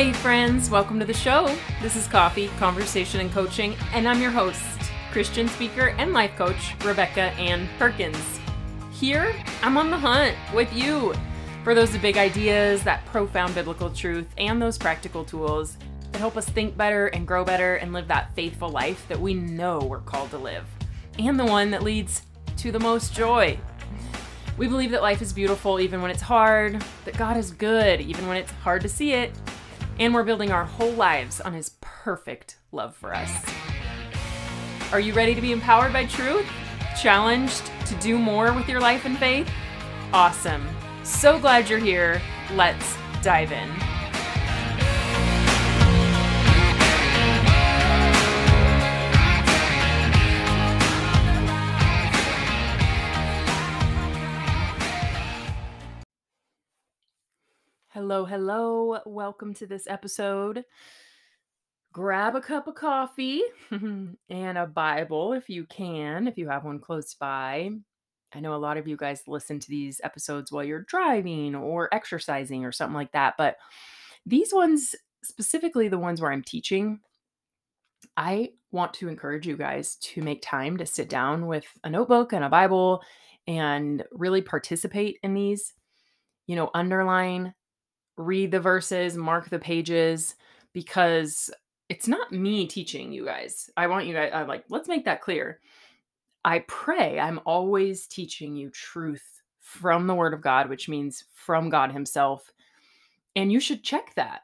Hey, friends, welcome to the show. This is Coffee, Conversation, and Coaching, and I'm your host, Christian speaker and life coach, Rebecca Ann Perkins. Here, I'm on the hunt with you for those big ideas, that profound biblical truth, and those practical tools that help us think better and grow better and live that faithful life that we know we're called to live, and the one that leads to the most joy. We believe that life is beautiful even when it's hard, that God is good even when it's hard to see it, and we're building our whole lives on His perfect love for us. Are you ready to be empowered by truth? Challenged to do more with your life and faith? Awesome. So glad you're here. Let's dive in. Hello, hello. Welcome to this episode. Grab a cup of coffee and a Bible if you can, if you have one close by. I know a lot of you guys listen to these episodes while you're driving or exercising or something like that, but these ones, specifically the ones where I'm teaching, I want to encourage you guys to make time to sit down with a notebook and a Bible and really participate in these. You know, underline, read the verses, mark the pages, because it's not me teaching you guys. I want you guys, I'm like, let's make that clear. I pray I'm always teaching you truth from the Word of God, which means from God Himself. And you should check that,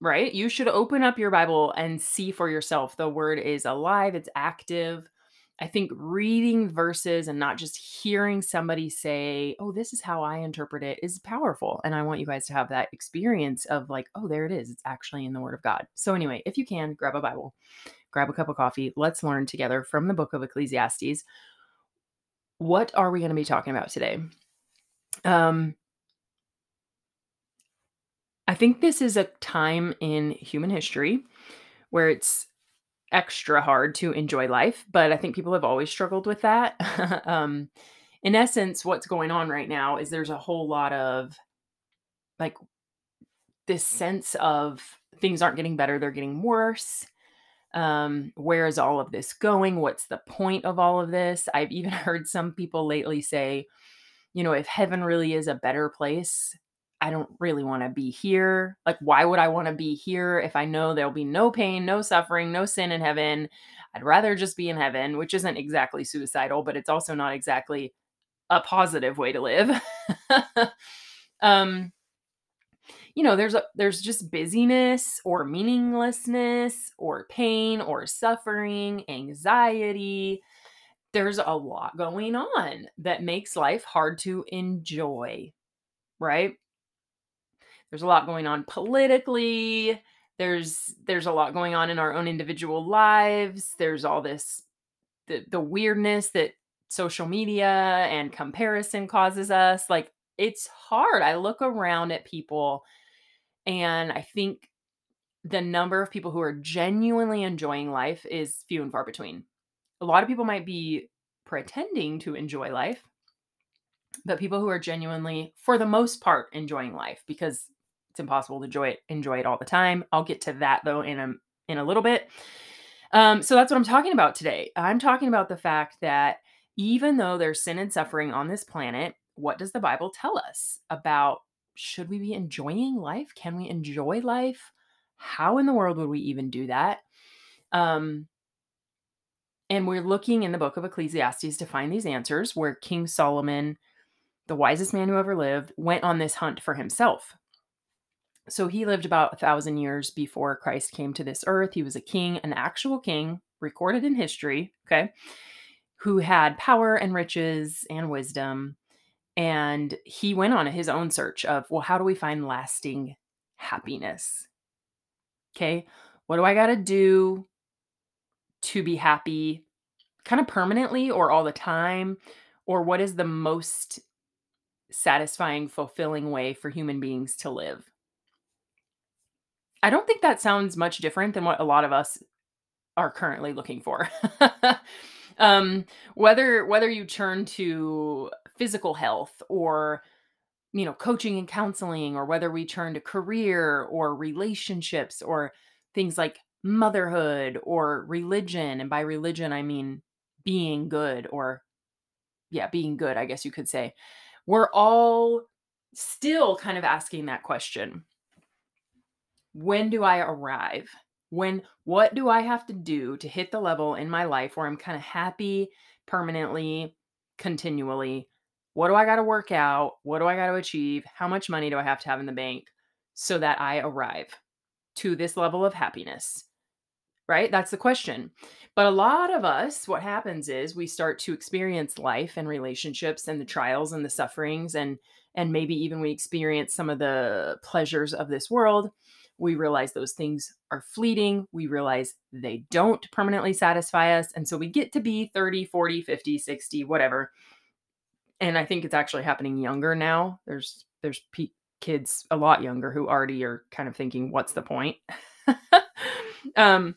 right? You should open up your Bible and see for yourself. The Word is alive, it's active. I think reading verses and not just hearing somebody say, oh, this is how I interpret it is powerful. And I want you guys to have that experience of like, oh, there it is. It's actually in the Word of God. So, anyway, if you can, grab a Bible, grab a cup of coffee. Let's learn together from the book of Ecclesiastes. What are we going to be talking about today? Um, I think this is a time in human history where it's extra hard to enjoy life, but I think people have always struggled with that. um, in essence, what's going on right now is there's a whole lot of like this sense of things aren't getting better, they're getting worse. Um, where is all of this going? What's the point of all of this? I've even heard some people lately say, you know, if heaven really is a better place, I don't really want to be here. Like, why would I want to be here if I know there'll be no pain, no suffering, no sin in heaven? I'd rather just be in heaven, which isn't exactly suicidal, but it's also not exactly a positive way to live. um, you know, there's a there's just busyness or meaninglessness or pain or suffering, anxiety. There's a lot going on that makes life hard to enjoy, right? There's a lot going on politically there's there's a lot going on in our own individual lives there's all this the, the weirdness that social media and comparison causes us like it's hard i look around at people and i think the number of people who are genuinely enjoying life is few and far between. A lot of people might be pretending to enjoy life but people who are genuinely for the most part enjoying life because it's impossible to enjoy it enjoy it all the time. I'll get to that though in a in a little bit. Um, so that's what I'm talking about today. I'm talking about the fact that even though there's sin and suffering on this planet, what does the Bible tell us about should we be enjoying life? Can we enjoy life? How in the world would we even do that? Um, and we're looking in the book of Ecclesiastes to find these answers where King Solomon, the wisest man who ever lived, went on this hunt for himself so he lived about a thousand years before Christ came to this earth. He was a king, an actual king, recorded in history, okay, who had power and riches and wisdom. And he went on his own search of, well, how do we find lasting happiness? Okay, what do I got to do to be happy kind of permanently or all the time? Or what is the most satisfying, fulfilling way for human beings to live? I don't think that sounds much different than what a lot of us are currently looking for. um, whether whether you turn to physical health or you know, coaching and counseling, or whether we turn to career or relationships or things like motherhood or religion. And by religion, I mean being good or, yeah, being good, I guess you could say. We're all still kind of asking that question When do I arrive? When, what do I have to do to hit the level in my life where I'm kind of happy permanently, continually? What do I got to work out? What do I got to achieve? How much money do I have to have in the bank so that I arrive to this level of happiness? Right? That's the question. But a lot of us, what happens is we start to experience life and relationships and the trials and the sufferings and and maybe even we experience some of the pleasures of this world. We realize those things are fleeting. We realize they don't permanently satisfy us. And so we get to be 30, 40, 50, 60, whatever. And I think it's actually happening younger now. There's there's kids a lot younger who already are kind of thinking what's the point? um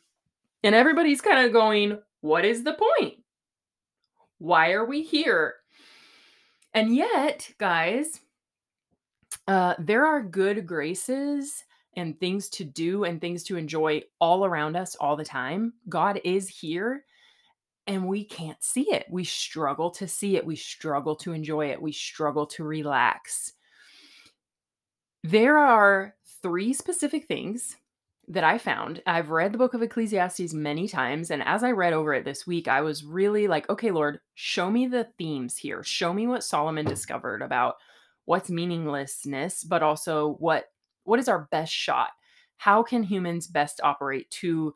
and everybody's kind of going, what is the point? Why are we here? And yet, guys, uh, there are good graces and things to do and things to enjoy all around us all the time. God is here and we can't see it. We struggle to see it. We struggle to enjoy it. We struggle to relax. There are three specific things that I found. I've read the book of Ecclesiastes many times. And as I read over it this week, I was really like, okay, Lord, show me the themes here. Show me what Solomon discovered about what's meaninglessness, but also what what is our best shot? How can humans best operate to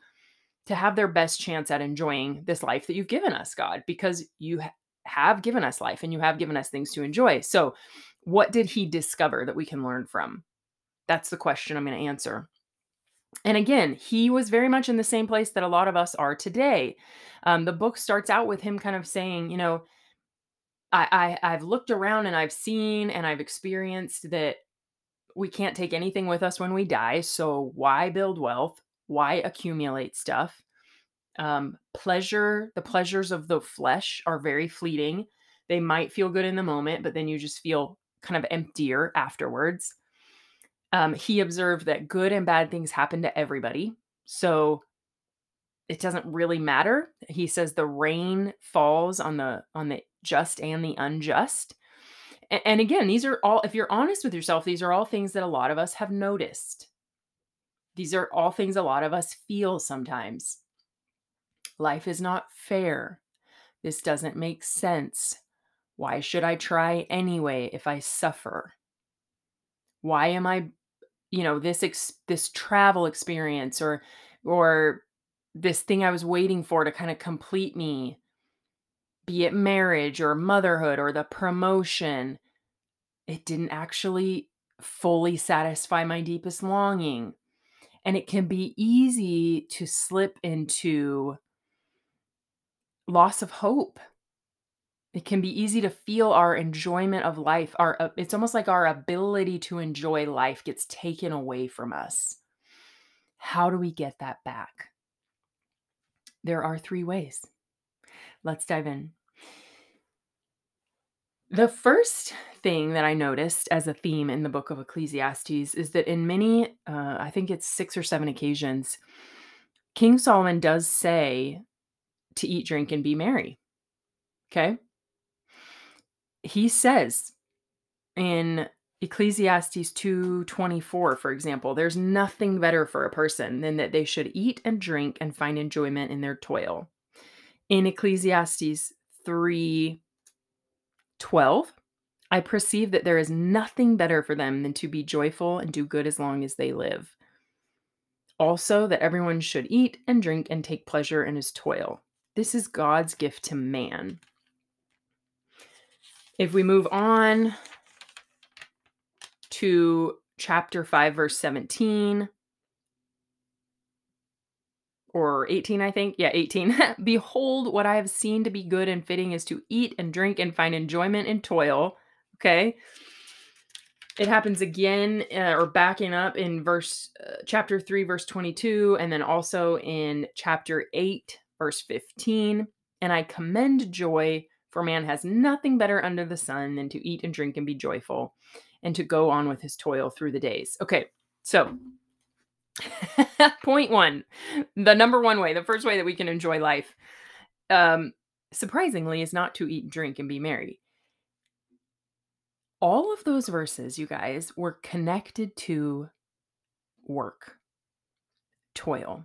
to have their best chance at enjoying this life that you've given us, God? Because you ha- have given us life and you have given us things to enjoy. So, what did he discover that we can learn from? That's the question I'm going to answer. And again, he was very much in the same place that a lot of us are today. Um, the book starts out with him kind of saying, you know, I, I I've looked around and I've seen and I've experienced that we can't take anything with us when we die. So why build wealth? Why accumulate stuff? Um, pleasure, the pleasures of the flesh are very fleeting. They might feel good in the moment, but then you just feel kind of emptier afterwards. Um, he observed that good and bad things happen to everybody. So it doesn't really matter. He says the rain falls on the on the just and the unjust. And, again, these are all if you're honest with yourself, these are all things that a lot of us have noticed. These are all things a lot of us feel sometimes. Life is not fair. This doesn't make sense. Why should I try anyway if I suffer? Why am I you know this ex- this travel experience or or this thing I was waiting for to kind of complete me be it marriage or motherhood or the promotion it didn't actually fully satisfy my deepest longing. And it can be easy to slip into loss of hope. It can be easy to feel our enjoyment of life our uh, it's almost like our ability to enjoy life gets taken away from us. How do we get that back? There are three ways let's dive in the first thing that I noticed as a theme in the book of Ecclesiastes is that in many, uh, I think it's six or seven occasions, King Solomon does say to eat, drink, and be merry. Okay he says in Ecclesiastes 2:24 for example there's nothing better for a person than that they should eat and drink and find enjoyment in their toil. In Ecclesiastes 3:12 I perceive that there is nothing better for them than to be joyful and do good as long as they live. Also that everyone should eat and drink and take pleasure in his toil. This is God's gift to man. If we move on to chapter 5, verse 17 or 18, I think. Yeah, 18. Behold, what I have seen to be good and fitting is to eat and drink and find enjoyment in toil. Okay. It happens again uh, or backing up in verse uh, chapter 3 verse 22 and then also in chapter 8 verse 15 and I commend joy for man has nothing better under the sun than to eat and drink and be joyful. and to go on with his toil through the days. Okay, so point one the number one way, the first way that we can enjoy life, um, surprisingly, is not to eat, drink, and be merry. All of those verses, you guys, were connected to work, toil.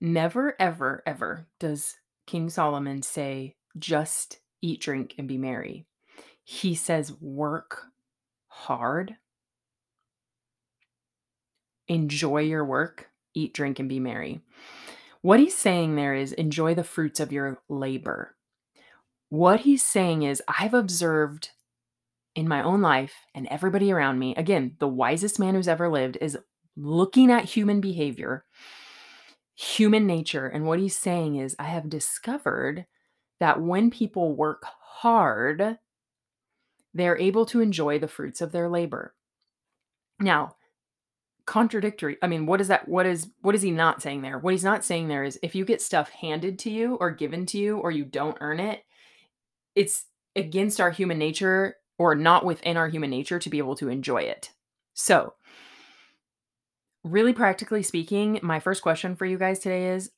Never, ever, ever does King Solomon say, just eat, drink, and be merry. He says, work hard, enjoy your work, eat, drink, and be merry. What he's saying there is enjoy the fruits of your labor. What he's saying is, I've observed in my own life and everybody around me, again, the wisest man who's ever lived is looking at human behavior, human nature. And what he's saying is, I have discovered that when people work hard, they're able to enjoy the fruits of their labor. Now, contradictory. I mean, what is that? What is what is he not saying there? What he's not saying there is if you get stuff handed to you or given to you or you don't earn it, it's against our human nature or not within our human nature to be able to enjoy it. So, really practically speaking, my first question for you guys today is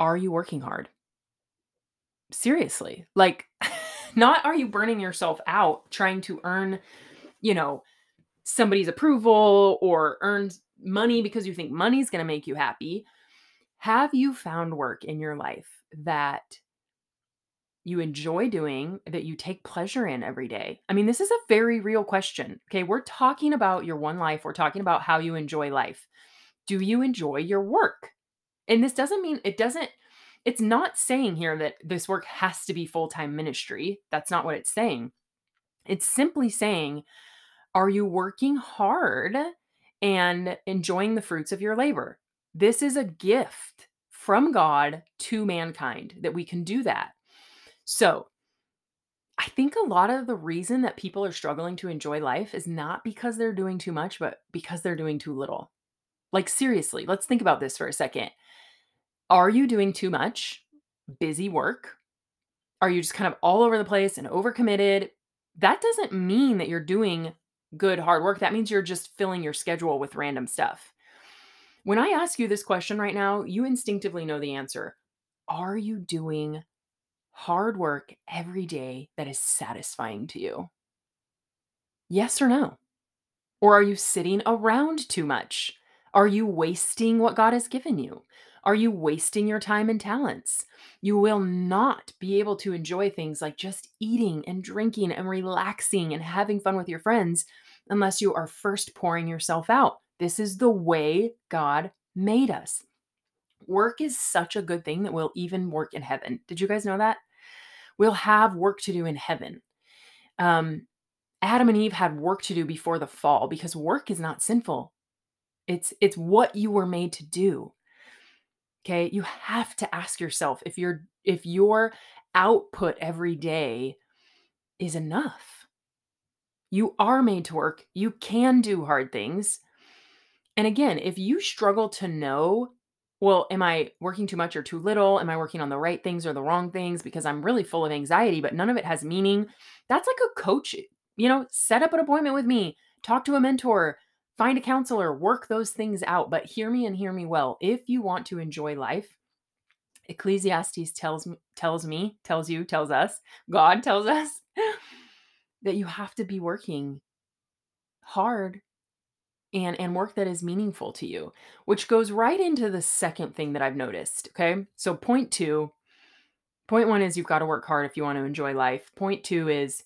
are you working hard? Seriously. Like not are you burning yourself out trying to earn, you know, somebody's approval or earn money because you think money's going to make you happy. Have you found work in your life that you enjoy doing, that you take pleasure in every day? I mean, this is a very real question. Okay. We're talking about your one life, we're talking about how you enjoy life. Do you enjoy your work? And this doesn't mean it doesn't, it's not saying here that this work has to be full time ministry. That's not what it's saying. It's simply saying, are you working hard and enjoying the fruits of your labor. This is a gift from God to mankind that we can do that. So, I think a lot of the reason that people are struggling to enjoy life is not because they're doing too much, but because they're doing too little. Like, seriously, let's think about this for a second. Are you doing too much busy work? Are you just kind of all over the place and overcommitted? That doesn't mean that you're doing good hard work, that means you're just filling your schedule with random stuff. When I ask you this question right now, you instinctively know the answer. Are you doing hard work every day that is satisfying to you? Yes or no? Or are you sitting around too much? Are you wasting what God has given you? Are you wasting your time and talents? You will not be able to enjoy things like just eating and drinking and relaxing and having fun with your friends unless you are first pouring yourself out. This is the way God made us. Work is such a good thing that we'll even work in heaven. Did you guys know that? We'll have work to do in heaven. Um, Adam and Eve had work to do before the fall because work is not sinful. It's it's what you were made to do. Okay? You have to ask yourself if your if your output every day is enough. You are made to work. You can do hard things. And again, if you struggle to know, well, am I working too much or too little? Am I working on the right things or the wrong things? Because I'm really full of anxiety, but none of it has meaning. That's like a coach, you know, set up an appointment with me, talk to a mentor, find a counselor, work those things out. But hear me and hear me well. If you want to enjoy life, Ecclesiastes tells me, tells me, tells you, tells us, God tells us that you have to be working hard and and work that is meaningful to you which goes right into the second thing that i've noticed okay so point 2 point 1 is you've got to work hard if you want to enjoy life point 2 is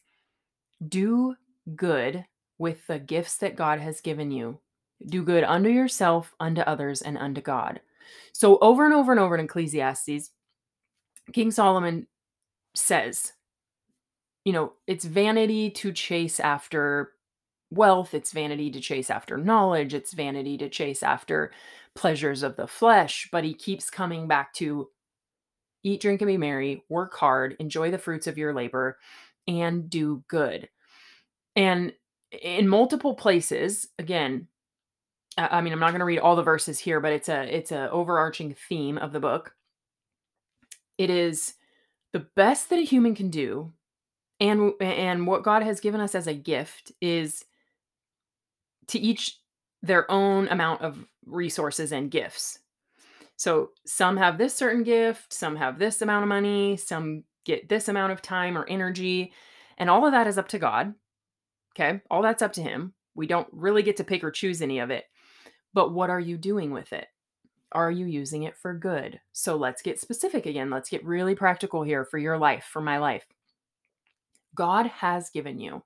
do good with the gifts that god has given you do good unto yourself unto others and unto god so over and over and over in ecclesiastes king solomon says you know, it's vanity to chase after wealth, it's vanity to chase after knowledge, it's vanity to chase after pleasures of the flesh. But he keeps coming back to eat, drink, and be merry, work hard, enjoy the fruits of your labor, and do good. And in multiple places, again, I mean, I'm not going to read all the verses here, but it's a it's a overarching theme of the book. It is the best that a human can do And and what God has given us as a gift is to each their own amount of resources and gifts. So some have this certain gift, some have this amount of money, some get this amount of time or energy, and all of that is up to God. Okay? All that's up to him. We don't really get to pick or choose any of it. But what are you doing with it? Are you using it for good? So let's get specific again. Let's get really practical here for your life, for my life. God has given you.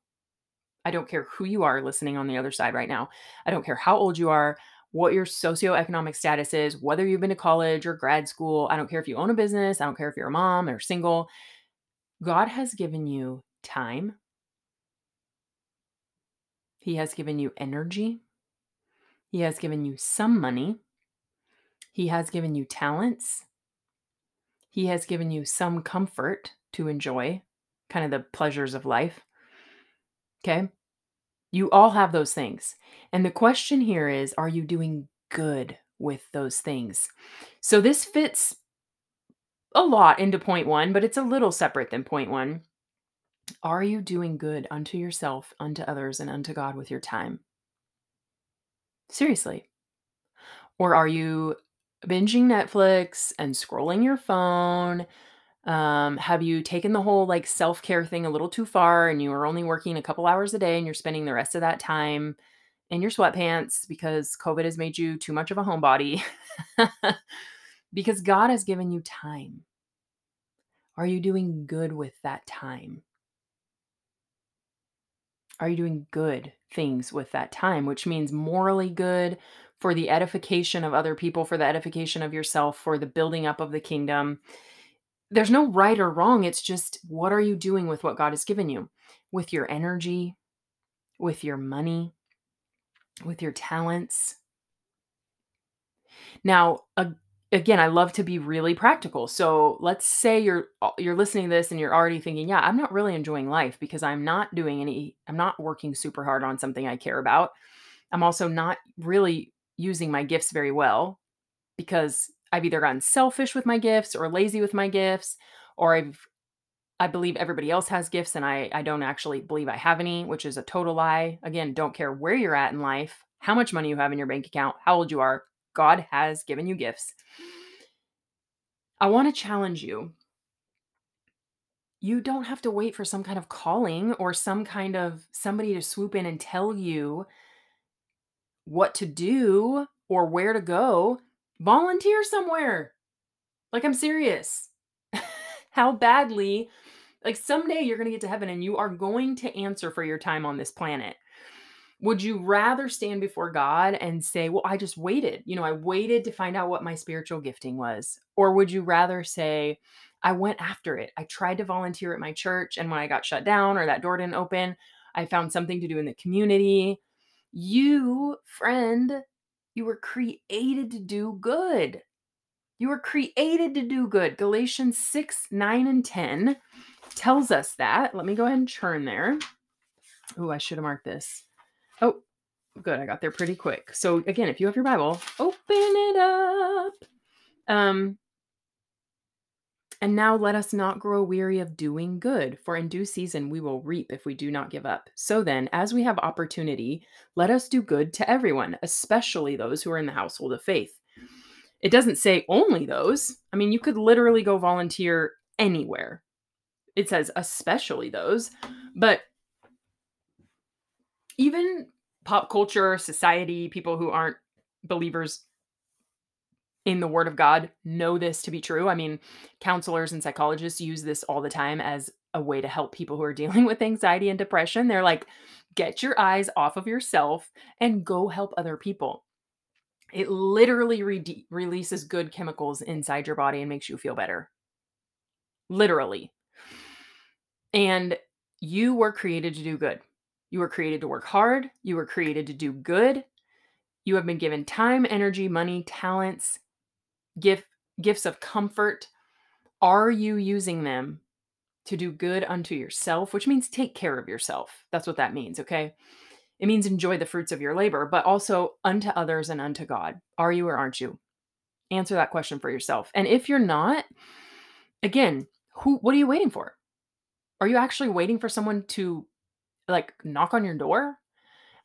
I don't care who you are listening on the other side right now. I don't care how old you are, what your socioeconomic status is, whether you've been to college or grad school. I don't care if you own a business. I don't care if you're a mom or single. God has given you time. He has given you energy. He has given you some money. He has given you talents. He has given you some comfort to enjoy, kind of the pleasures of life. Okay. You all have those things. And the question here is are you doing good with those things? So this fits a lot into point one, but it's a little separate than point one. Are you doing good unto yourself, unto others, and unto God with your time? Seriously. Or are you binging Netflix and scrolling your phone? Um, have you taken the whole like self care thing a little too far and you are only working a couple hours a day and you're spending the rest of that time in your sweatpants because COVID has made you too much of a homebody? because God has given you time. Are you doing good with that time? Are you doing good things with that time, which means morally good for the edification of other people, for the edification of yourself, for the building up of the kingdom? There's no right or wrong. It's just what are you doing with what God has given you? With your energy, with your money, with your talents. Now, a again, I love to be really practical. So let's say you're uh, you're listening to this and you're already thinking, yeah, I'm not really enjoying life because I'm not doing any I'm not working super hard on something I care about. I'm also not really using my gifts very well because I've either gotten selfish with my gifts or lazy with my gifts or I've I believe everybody else has gifts and I I don't actually believe I have any, which is a total lie. Again, don't care where you're at in life, how much money you have in your bank account, how old you are, God has given you gifts. I want to challenge you. You don't have to wait for some kind of calling or some kind of somebody to swoop in and tell you what to do or where to go. Volunteer somewhere. Like, I'm serious. How badly, like, someday you're going to get to heaven and you are going to answer for your time on this planet. Would you rather stand before God and say, Well, I just waited? You know, I waited to find out what my spiritual gifting was. Or would you rather say, I went after it? I tried to volunteer at my church. And when I got shut down or that door didn't open, I found something to do in the community. You, friend, you were created to do good. You were created to do good. Galatians 6, 9, and 10 tells us that. Let me go ahead and churn there. Oh, I should have marked this. Oh, good. I got there pretty quick. So again, if you have your Bible, open it up. Um, and now let us not grow weary of doing good, for in due season we will reap if we do not give up. So then, as we have opportunity, let us do good to everyone, especially those who are in the household of faith. It doesn't say only those. I mean, you could literally go volunteer anywhere. It says especially those, but even pop culture, society, people who aren't believers in the word of God know this to be true. I mean, counselors and psychologists use this all the time as a way to help people who are dealing with anxiety and depression. They're like, get your eyes off of yourself and go help other people. It literally re- releases good chemicals inside your body and makes you feel better. Literally. And you were created to do good. You were created to work hard. You were created to do good. You have been given time, energy, money, talents, gift, gifts of comfort. Are you using them to do good unto yourself, which means take care of yourself? That's what that means, okay? It means enjoy the fruits of your labor, but also unto others and unto God. Are you or aren't you? Answer that question for yourself. And if you're not, again, who what are you waiting for? Are you actually waiting for someone to like knock on your door?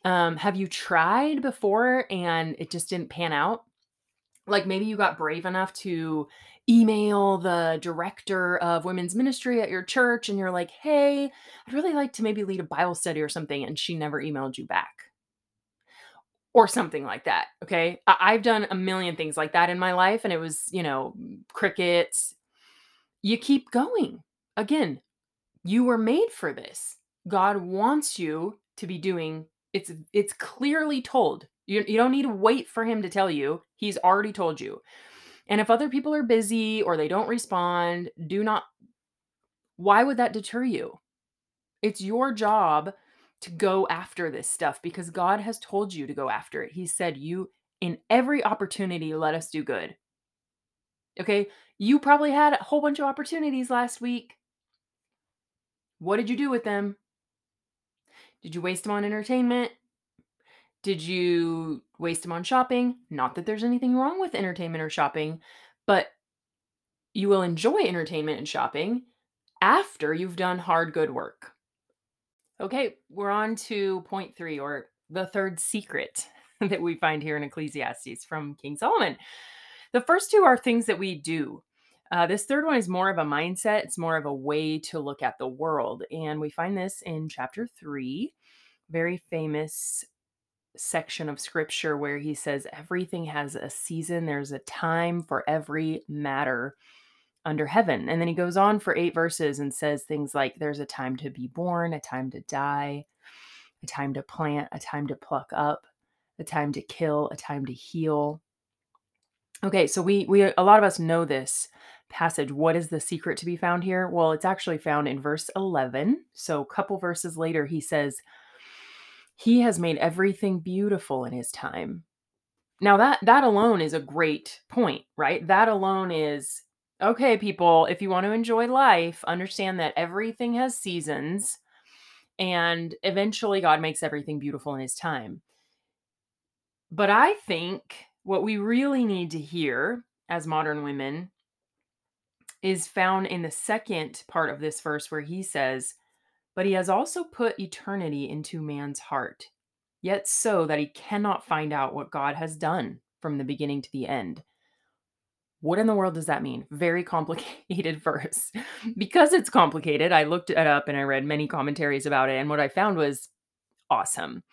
Um, have you tried before and it just didn't pan out? Like maybe you got brave enough to email the director of women's ministry at your church and you're like, hey, I'd really like to maybe lead a Bible study or something. And she never emailed you back or something like that. Okay. I- have done a million things like that in my life, and it was, you know, crickets. You keep going. Again, you were made for this. God wants you to be doing it's it's clearly told. You, you don't need to wait for him to tell you. He's already told you. And if other people are busy or they don't respond, do not why would that deter you? It's your job to go after this stuff because God has told you to go after it. He said, You, in every opportunity, let us do good. Okay. You probably had a whole bunch of opportunities last week. What did you do with them? Did you waste them on entertainment? Did you waste them on shopping? Not that there's anything wrong with entertainment or shopping, but you will enjoy entertainment and shopping after you've done hard, good work. Okay, we're on to point three, or the third secret that we find here in Ecclesiastes from King Solomon. The first two are things that we do. Uh, this third one is more of a mindset, it's more of a way to look at the world. And we find this in chapter three, very famous section of scripture where he says, Everything has a season, there's a time for every matter under heaven. And then he goes on for eight verses and says things like there's a time to be born, a time to die, a time to plant, a time to pluck up, a time to kill, a time to heal. Okay, so we we a lot of us know this passage. What is the secret to be found here? Well, it's actually found in verse 11. So a couple verses later he says he has made everything beautiful in his time. Now that that alone is a great point, right? That alone is okay, people, if you want to enjoy life, understand that everything has seasons and eventually God makes everything beautiful in his time. But I think what we really need to hear as modern women is found in the second part of this verse where he says, But he has also put eternity into man's heart, yet so that he cannot find out what God has done from the beginning to the end. What in the world does that mean? Very complicated verse. because it's complicated, I looked it up and I read many commentaries about it. And what I found was awesome.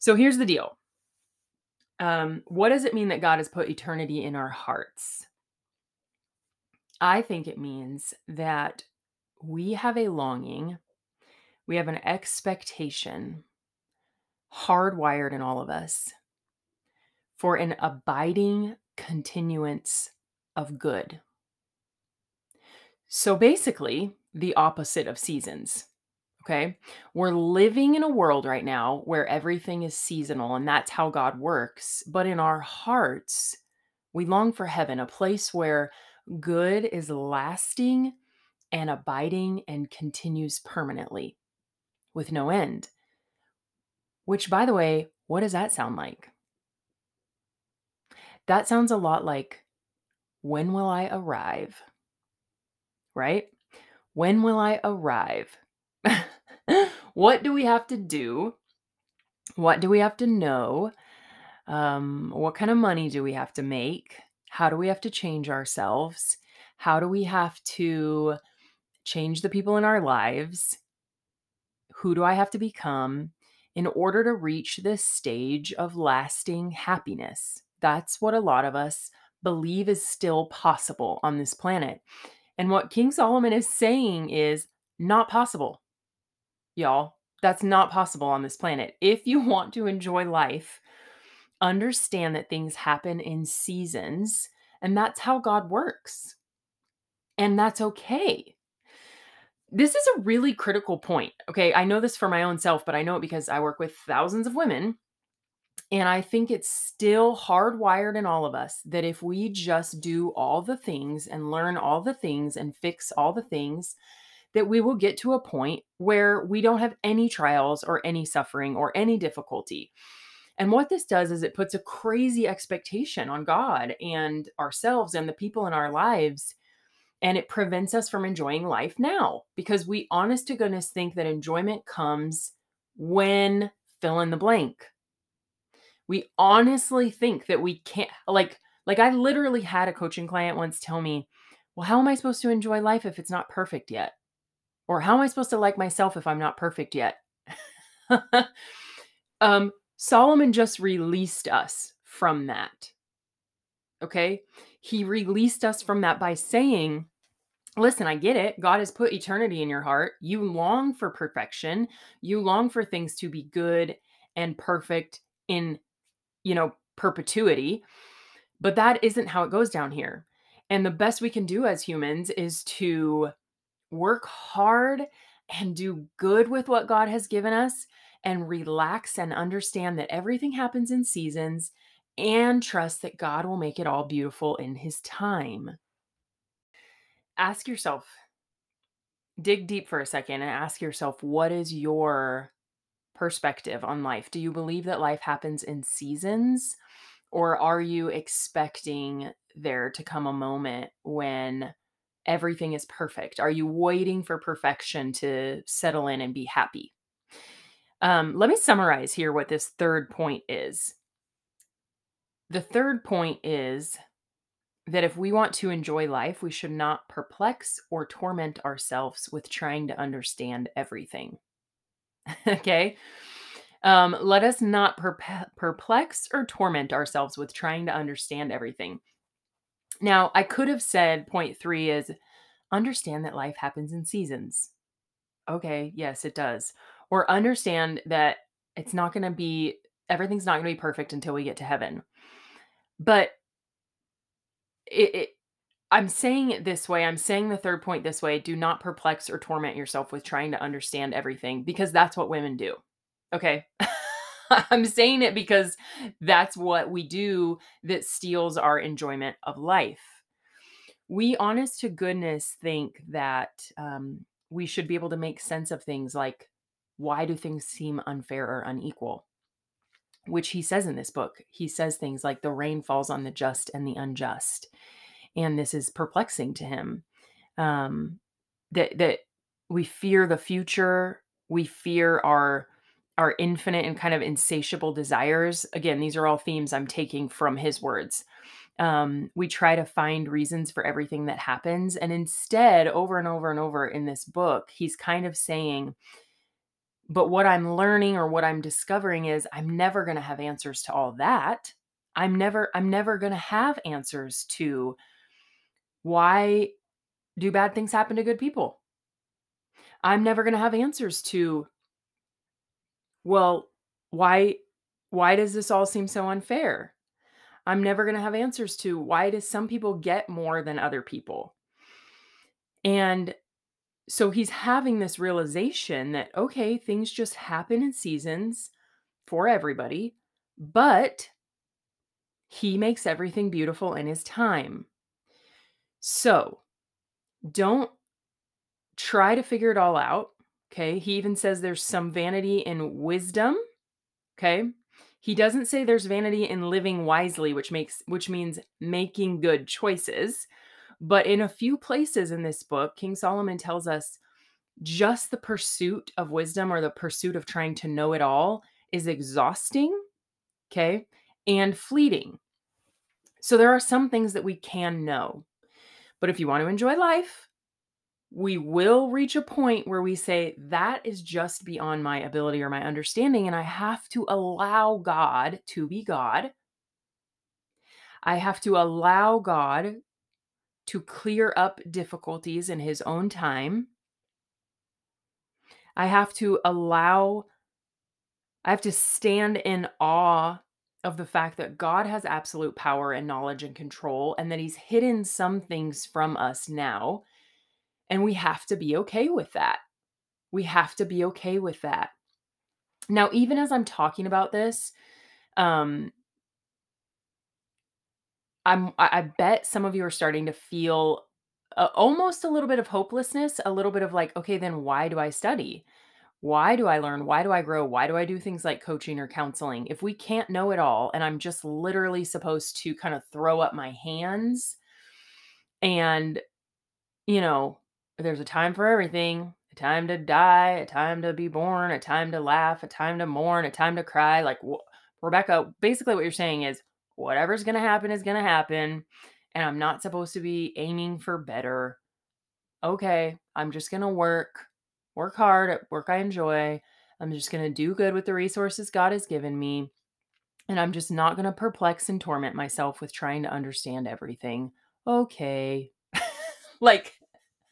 So here's the deal um, What does it mean that God has put eternity in our hearts? I think it means that we have a longing, we have an expectation hardwired in all of us for an abiding continuance of good. So basically, the opposite of seasons. Okay. We're living in a world right now where everything is seasonal and that's how God works. But in our hearts, we long for heaven, a place where good is lasting and abiding and continues permanently with no end. Which, by the way, what does that sound like? That sounds a lot like when will I arrive? Right? When will I arrive? what do we have to do? What do we have to know? Um, what kind of money do we have to make? How do we have to change ourselves? How do we have to change the people in our lives? Who do I have to become in order to reach this stage of lasting happiness? That's what a lot of us believe is still possible on this planet. And what King Solomon is saying is not possible, y'all. That's not possible on this planet. If you want to enjoy life, understand that things happen in seasons, and that's how God works. And that's okay. This is a really critical point. Okay. I know this for my own self, but I know it because I work with thousands of women and I think it's still hardwired in all of us that if we just do all the things and learn all the things and fix all the things, that we will get to a point where we don't have any trials or any suffering or any difficulty. And what this does is it puts a crazy expectation on God and ourselves and the people in our lives and it prevents us from enjoying life now because we honest to goodness think that enjoyment comes when fill in the blank. We honestly think that we can't like like I literally had a coaching client once tell me, "Well, how am I supposed to enjoy life if it's not perfect yet?" Or how am I supposed to like myself if I'm not perfect yet? um Solomon just released us from that. Okay? He released us from that by saying, Listen, I get it. God has put eternity in your heart. You long for perfection. You long for things to be good and perfect in, you know, perpetuity. But that isn't how it goes down here. And the best we can do as humans is to work hard and do good with what God has given us and relax and understand that everything happens in seasons and trust that God will make it all beautiful in His time. Ask yourself, dig deep for a second and ask yourself, what is your perspective on life? Do you believe that life happens in seasons? Or are you expecting there to come a moment when everything is perfect? Are you waiting for perfection to settle in and be happy? Um, let me summarize here what this third point is. The third point is that if we want to enjoy life, we should not perplex or torment ourselves with trying to understand everything. okay? Um, let us not perplex or torment ourselves with trying to understand everything. Now, I could have said point three is understand that life happens in seasons. Okay, yes, it does or understand that it's not going to be everything's not going to be perfect until we get to heaven. But it, it I'm saying it this way. I'm saying the third point this way. Do not perplex or torment yourself with trying to understand everything because that's what women do. Okay. I'm saying it because that's what we do that steals our enjoyment of life. We, honest to goodness, think that um, we should be able to make sense of things like why do things seem unfair or unequal? Which he says in this book. He says things like the rain falls on the just and the unjust. And this is perplexing to him. Um, that that we fear the future, we fear our our infinite and kind of insatiable desires. Again, these are all themes I'm taking from his words. Um, we try to find reasons for everything that happens. And instead, over and over and over in this book, he's kind of saying, but what I'm learning or what I'm discovering is I'm never going to have answers to all that. I'm never I'm never going to have answers to why do bad things happen to good people? I'm never going to have answers to well, why why does this all seem so unfair? I'm never going to have answers to why does some people get more than other people? And so he's having this realization that okay, things just happen in seasons for everybody, but he makes everything beautiful in his time. So, don't try to figure it all out. Okay. He even says there's some vanity in wisdom. Okay. He doesn't say there's vanity in living wisely, which makes which means making good choices. But in a few places in this book, King Solomon tells us just the pursuit of wisdom or the pursuit of trying to know it all is exhausting, okay, and fleeting. So there are some things that we can know. But if you want to enjoy life, we will reach a point where we say, that is just beyond my ability or my understanding. And I have to allow God to be God. I have to allow God to clear up difficulties in his own time. I have to allow, I have to stand in awe of the fact that God has absolute power and knowledge and control, and that he's hidden some things from us now. And we have to be okay with that. We have to be okay with that. Now, even as I'm talking about this, um, I'm I bet some of you are starting to feel almost a little bit of hopelessness, a little bit of like, okay, then why do I study? Why do I learn? Why do I grow? Why do I do things like coaching or counseling? If we can't know it all and I'm just literally supposed to kind of throw up my hands and you know, there's a time for everything a time to die, a time to be born, a time to laugh, a time to mourn, a time to cry. Like, wh- Rebecca, basically what you're saying is whatever's going to happen is going to happen. And I'm not supposed to be aiming for better. Okay, I'm just going to work, work hard at work I enjoy. I'm just going to do good with the resources God has given me. And I'm just not going to perplex and torment myself with trying to understand everything. Okay. like,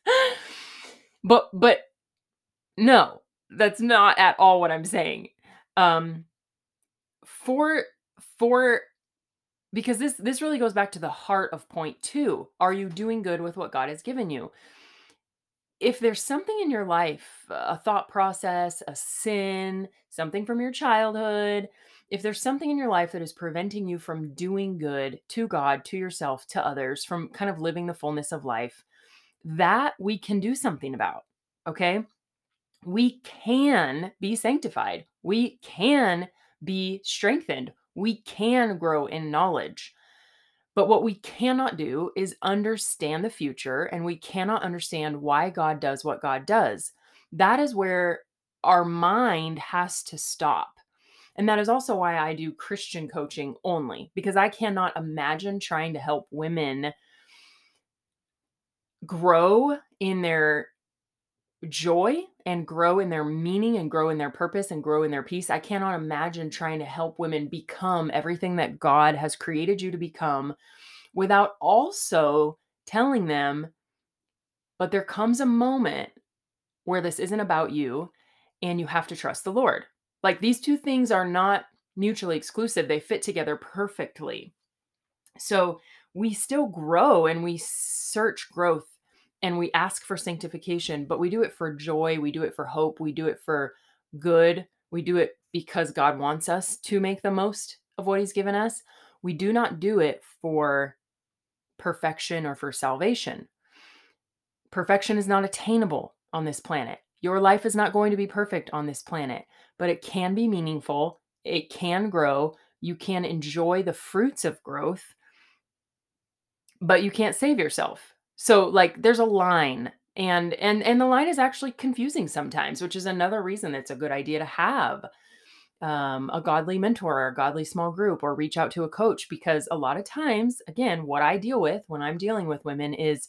but, but no, that's not at all what I'm saying. Um, for, for, because this this really goes back to the heart of point 2 are you doing good with what god has given you if there's something in your life a thought process a sin something from your childhood if there's something in your life that is preventing you from doing good to god to yourself to others from kind of living the fullness of life that we can do something about okay we can be sanctified we can be strengthened we can grow in knowledge. But what we cannot do is understand the future and we cannot understand why God does what God does. That is where our mind has to stop. And that is also why I do Christian coaching only, because I cannot imagine trying to help women grow in their joy and grow in their meaning and grow in their purpose and grow in their peace. I cannot imagine trying to help women become everything that God has created you to become without also telling them, but there comes a moment where this isn't about you and you have to trust the Lord. Like these two things are not mutually exclusive, they fit together perfectly. So we still grow and we search growth and we ask for sanctification, but we do it for joy, we do it for hope, we do it for good, we do it because God wants us to make the most of what He's given us. We do not do it for perfection or for salvation. Perfection is not attainable on this planet. Your life is not going to be perfect on this planet, but it can be meaningful, it can grow, you can enjoy the fruits of growth, but you can't save yourself so like there's a line and and and the line is actually confusing sometimes, which is another reason it's a good idea to have um, a godly mentor or a godly small group or reach out to a coach because a lot of times again what i deal with when i'm dealing with women is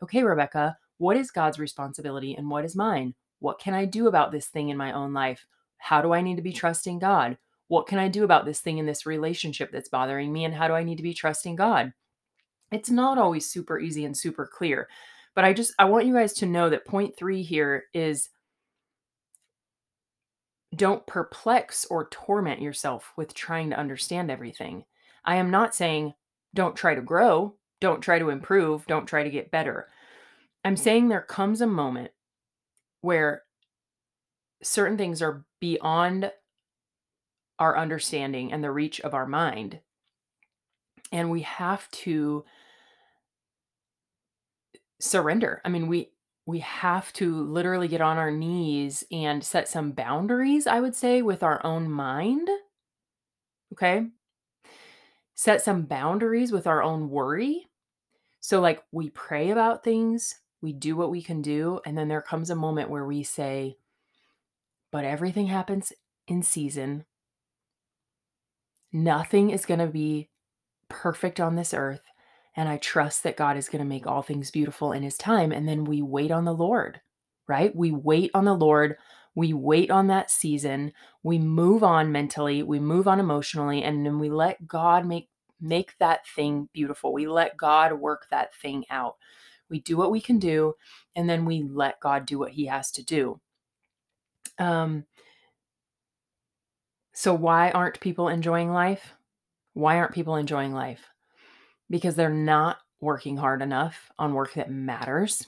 okay Rebekah what is god's responsibility and what is mine? What can i do about this thing in my own life? How do i need to be trusting god? What can i do about this thing in this relationship that's bothering me and how do i need to be trusting god it's not always super easy and super clear. But I just I want you guys to know that point 3 here is don't perplex or torment yourself with trying to understand everything. I am not saying don't try to grow, don't try to improve, don't try to get better. I'm saying there comes a moment where certain things are beyond our understanding and the reach of our mind. And we have to surrender. I mean, we we have to literally get on our knees and set some boundaries, I would say, with our own mind. Okay? Set some boundaries with our own worry. So like we pray about things, we do what we can do, and then there comes a moment where we say, but everything happens in season. Nothing is going to be perfect on this earth. And I trust that God is going to make all things beautiful in his time. And then we wait on the Lord, right? We wait on the Lord. We wait on that season. We move on mentally. We move on emotionally. And then we let God make make that thing beautiful. We let God work that thing out. We do what we can do, and then we let God do what he has to do. Um, so why aren't people enjoying life? Why aren't people enjoying life? Because they're not working hard enough on work that matters.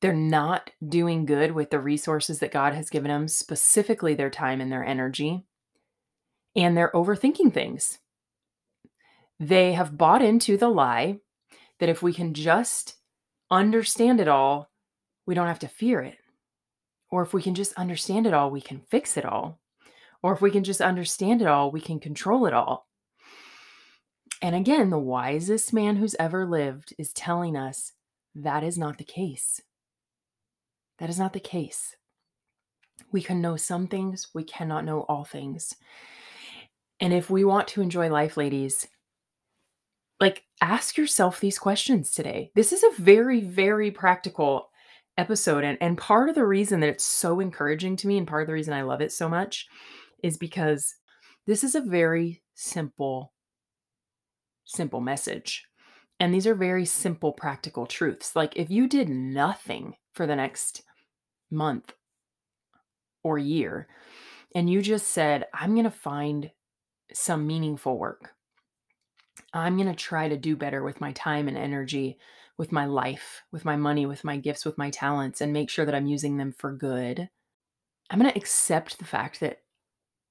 They're not doing good with the resources that God has given them, specifically their time and their energy. And they're overthinking things. They have bought into the lie that if we can just understand it all, we don't have to fear it. Or if we can just understand it all, we can fix it all. Or if we can just understand it all, we can control it all. And again, the wisest man who's ever lived is telling us that is not the case. That is not the case. We can know some things, we cannot know all things. And if we want to enjoy life, ladies, like ask yourself these questions today. This is a very, very practical episode. And, and part of the reason that it's so encouraging to me, and part of the reason I love it so much, is because this is a very simple, simple message. And these are very simple, practical truths. Like if you did nothing for the next month or year, and you just said, I'm going to find some meaningful work. I'm going to try to do better with my time and energy, with my life, with my money, with my gifts, with my talents, and make sure that I'm using them for good. I'm going to accept the fact that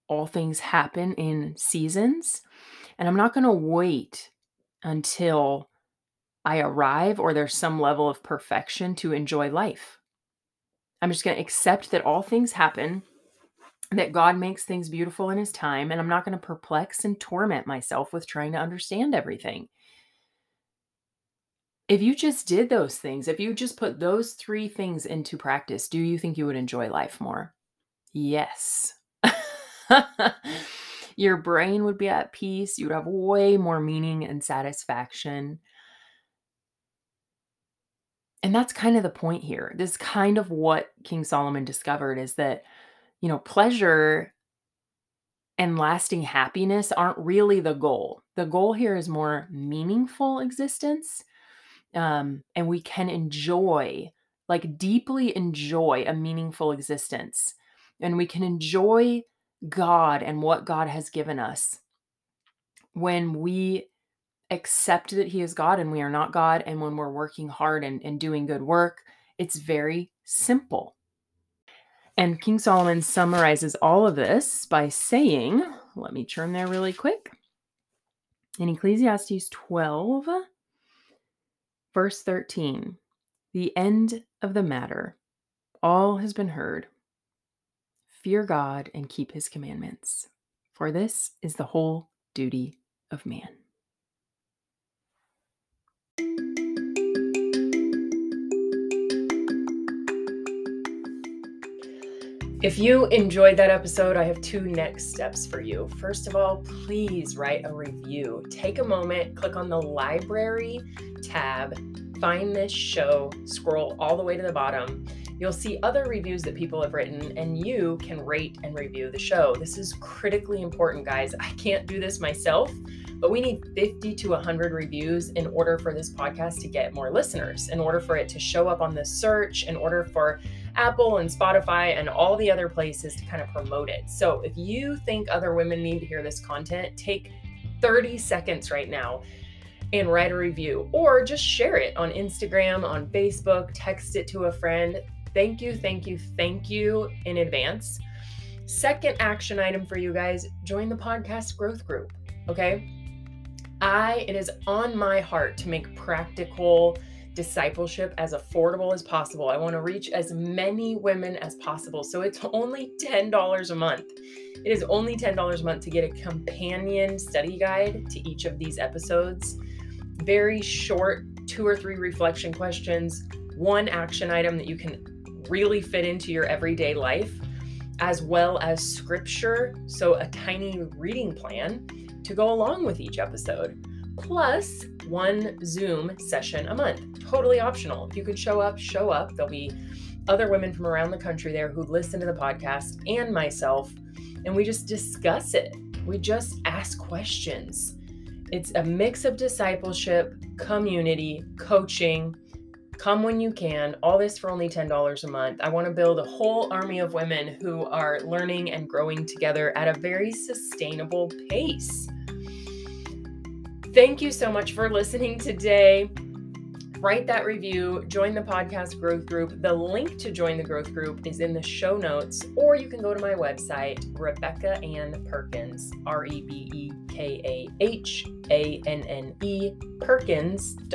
all things happen in seasons, and I'm not going to wait until I arrive or there's some level of perfection to enjoy life. I'm just going to accept that all things happen that God makes things beautiful in his time, and I'm not going to perplex and torment myself with trying to understand everything. If you just did those things, if you just put those three things into practice, do you think you would enjoy life more? Yes. Your brain would be at peace. You would have way more meaning and satisfaction. And that's kind of the point here. This is kind of what King Solomon discovered is that you know, pleasure and lasting happiness aren't really the goal. The goal here is more meaningful existence. Um, and we can enjoy, like, deeply enjoy a meaningful existence. And we can enjoy God and what God has given us when we accept that He is God and we are not God, and when we're working hard and, and doing good work. It's very simple. And King Solomon summarizes all of this by saying, let me turn there really quick. In Ecclesiastes 12, verse 13, the end of the matter, all has been heard. Fear God and keep his commandments, for this is the whole duty of man. If you enjoyed that episode, I have two next steps for you. First of all, please write a review. Take a moment, click on the library tab, find this show, scroll all the way to the bottom. You'll see other reviews that people have written, and you can rate and review the show. This is critically important, guys. I can't do this myself, but we need 50 to 100 reviews in order for this podcast to get more listeners, in order for it to show up on the search, in order for Apple and Spotify and all the other places to kind of promote it. So if you think other women need to hear this content, take 30 seconds right now and write a review or just share it on Instagram, on Facebook, text it to a friend. Thank you, thank you, thank you in advance. Second action item for you guys join the podcast growth group. Okay. I, it is on my heart to make practical discipleship as affordable as possible. I want to reach as many women as possible. So it's only $10 a month. It is only $10 a month to get a companion study guide to each of these episodes. Very short, two or three reflection questions, one action item that you can really fit into your everyday life, as well as scripture. So a tiny reading plan to go along with each episode plus one Zoom session a month. Totally optional. If you could show up, show up. There'll be other women from around the country there who listen to the podcast and myself, and we just discuss it. We just ask questions. It's a mix of discipleship, community, coaching. Come when you can. All this for only $10 a month. I want to build a whole army of women who are learning and growing together at a very sustainable pace. Thank you so much for listening today. Write that review, join the podcast growth group. The link to join the growth group is in the show notes, or you can go to my website, Rebekah Anne Perkins, R E B E K A H A N N E, Perkins.com.